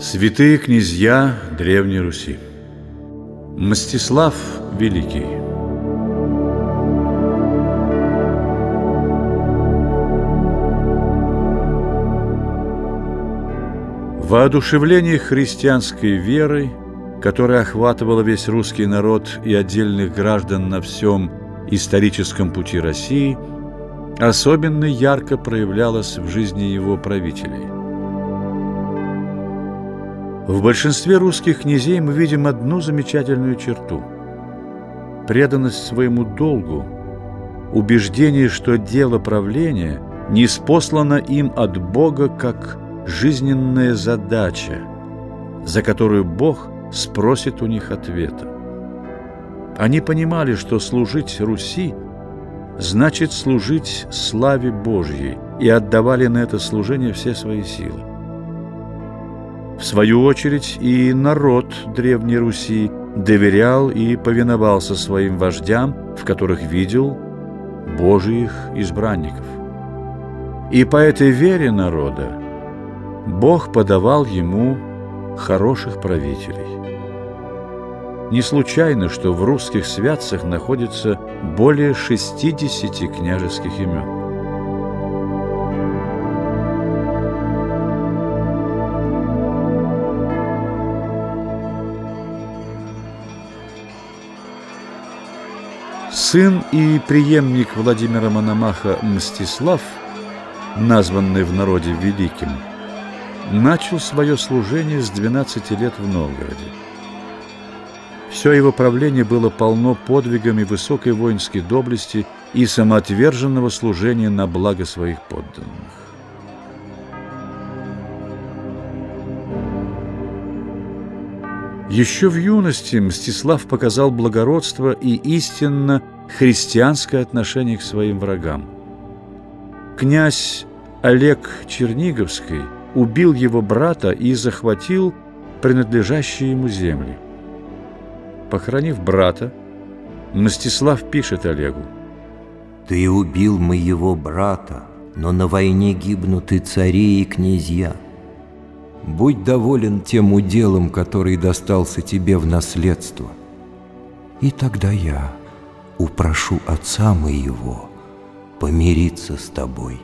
Святые князья Древней Руси. Мстислав Великий. Воодушевление христианской верой, которая охватывала весь русский народ и отдельных граждан на всем историческом пути России, особенно ярко проявлялось в жизни его правителей – в большинстве русских князей мы видим одну замечательную черту – преданность своему долгу, убеждение, что дело правления не спослано им от Бога как жизненная задача, за которую Бог спросит у них ответа. Они понимали, что служить Руси значит служить славе Божьей, и отдавали на это служение все свои силы. В свою очередь и народ Древней Руси доверял и повиновался своим вождям, в которых видел Божиих избранников. И по этой вере народа Бог подавал ему хороших правителей. Не случайно, что в русских святцах находится более 60 княжеских имен. Сын и преемник Владимира Мономаха Мстислав, названный в народе Великим, начал свое служение с 12 лет в Новгороде. Все его правление было полно подвигами высокой воинской доблести и самоотверженного служения на благо своих подданных. Еще в юности Мстислав показал благородство и истинно христианское отношение к своим врагам. Князь Олег Черниговский убил его брата и захватил принадлежащие ему земли. Похоронив брата, Мстислав пишет Олегу. «Ты убил моего брата, но на войне гибнут и цари, и князья. Будь доволен тем уделом, который достался тебе в наследство. И тогда я упрошу отца моего помириться с тобой».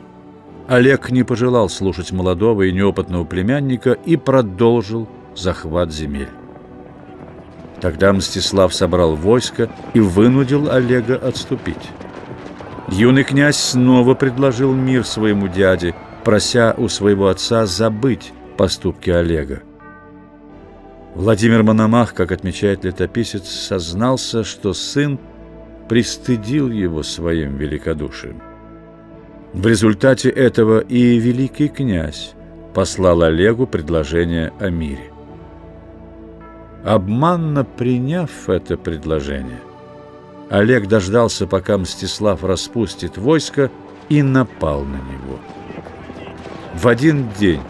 Олег не пожелал слушать молодого и неопытного племянника и продолжил захват земель. Тогда Мстислав собрал войско и вынудил Олега отступить. Юный князь снова предложил мир своему дяде, прося у своего отца забыть поступки Олега. Владимир Мономах, как отмечает летописец, сознался, что сын пристыдил его своим великодушием. В результате этого и великий князь послал Олегу предложение о мире. Обманно приняв это предложение, Олег дождался, пока Мстислав распустит войско и напал на него. В один день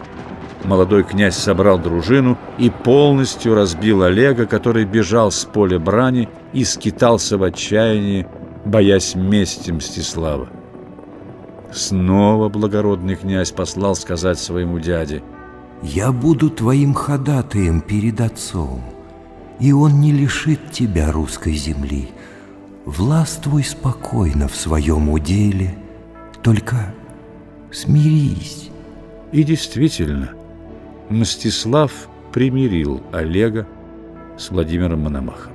молодой князь собрал дружину и полностью разбил Олега, который бежал с поля брани и скитался в отчаянии, боясь мести Мстислава. Снова благородный князь послал сказать своему дяде, «Я буду твоим ходатаем перед отцом, и он не лишит тебя русской земли. Властвуй спокойно в своем уделе, только смирись». И действительно – Мстислав примирил Олега с Владимиром Мономахом.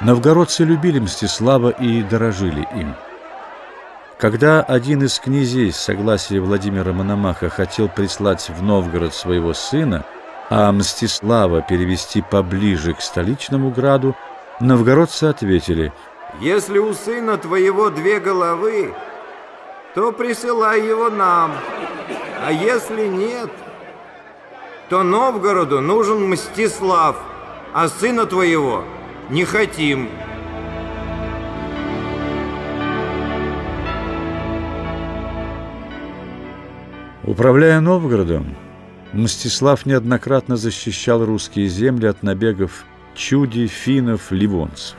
Новгородцы любили Мстислава и дорожили им. Когда один из князей с согласия Владимира Мономаха хотел прислать в Новгород своего сына, а Мстислава перевести поближе к столичному граду, Новгородцы ответили, «Если у сына твоего две головы, то присылай его нам, а если нет, то Новгороду нужен Мстислав, а сына твоего не хотим». Управляя Новгородом, Мстислав неоднократно защищал русские земли от набегов чуди финнов, ливонцев.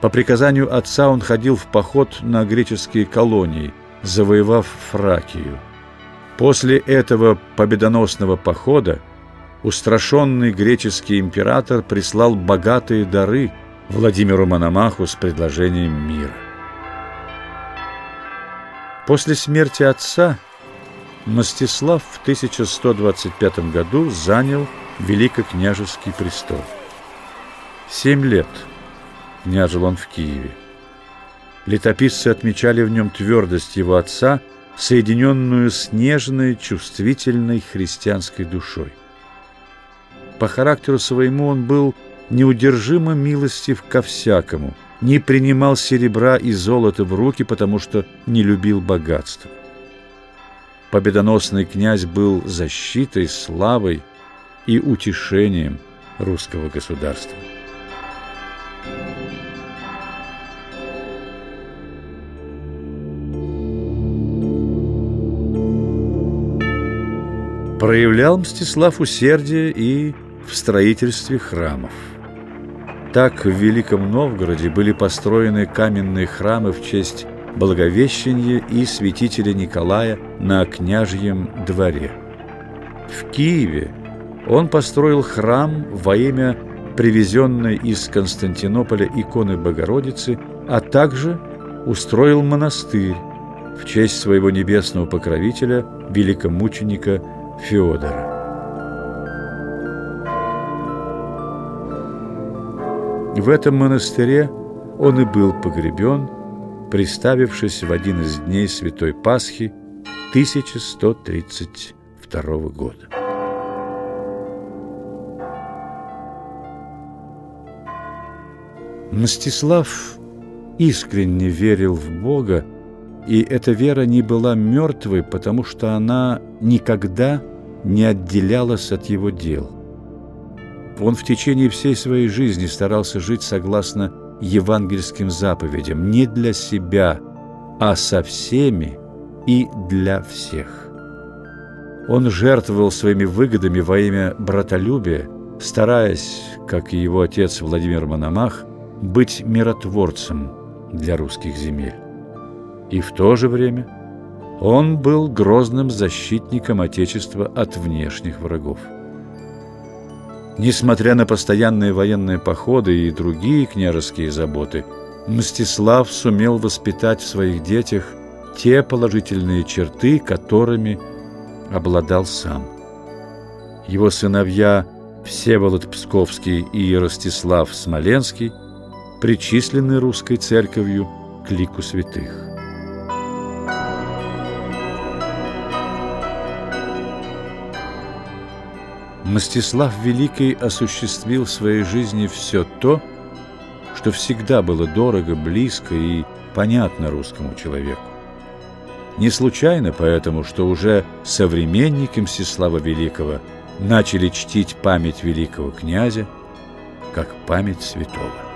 По приказанию отца он ходил в поход на греческие колонии, завоевав Фракию. После этого победоносного похода устрашенный греческий император прислал богатые дары Владимиру Мономаху с предложением мира. После смерти отца Мстислав в 1125 году занял Великокняжеский престол. Семь лет княжил он в Киеве. Летописцы отмечали в нем твердость его отца, соединенную с нежной, чувствительной христианской душой. По характеру своему он был неудержимо милостив ко всякому, не принимал серебра и золота в руки, потому что не любил богатства. Победоносный князь был защитой, славой и утешением русского государства. Проявлял Мстислав усердие и в строительстве храмов. Так в Великом Новгороде были построены каменные храмы в честь Благовещения и святителя Николая на княжьем дворе. В Киеве он построил храм во имя привезенной из Константинополя иконы Богородицы, а также устроил монастырь в честь своего небесного покровителя, великомученика Феодора. В этом монастыре он и был погребен, приставившись в один из дней Святой Пасхи 1132 года. Мстислав искренне верил в Бога, и эта вера не была мертвой, потому что она никогда не отделялась от его дел. Он в течение всей своей жизни старался жить согласно евангельским заповедям, не для себя, а со всеми и для всех. Он жертвовал своими выгодами во имя братолюбия, стараясь, как и его отец Владимир Мономах, быть миротворцем для русских земель. И в то же время – он был грозным защитником Отечества от внешних врагов. Несмотря на постоянные военные походы и другие княжеские заботы, Мстислав сумел воспитать в своих детях те положительные черты, которыми обладал сам. Его сыновья Всеволод Псковский и Ростислав Смоленский причислены русской церковью к лику святых. Мстислав Великий осуществил в своей жизни все то, что всегда было дорого, близко и понятно русскому человеку. Не случайно поэтому, что уже современники Мстислава Великого начали чтить память великого князя как память святого.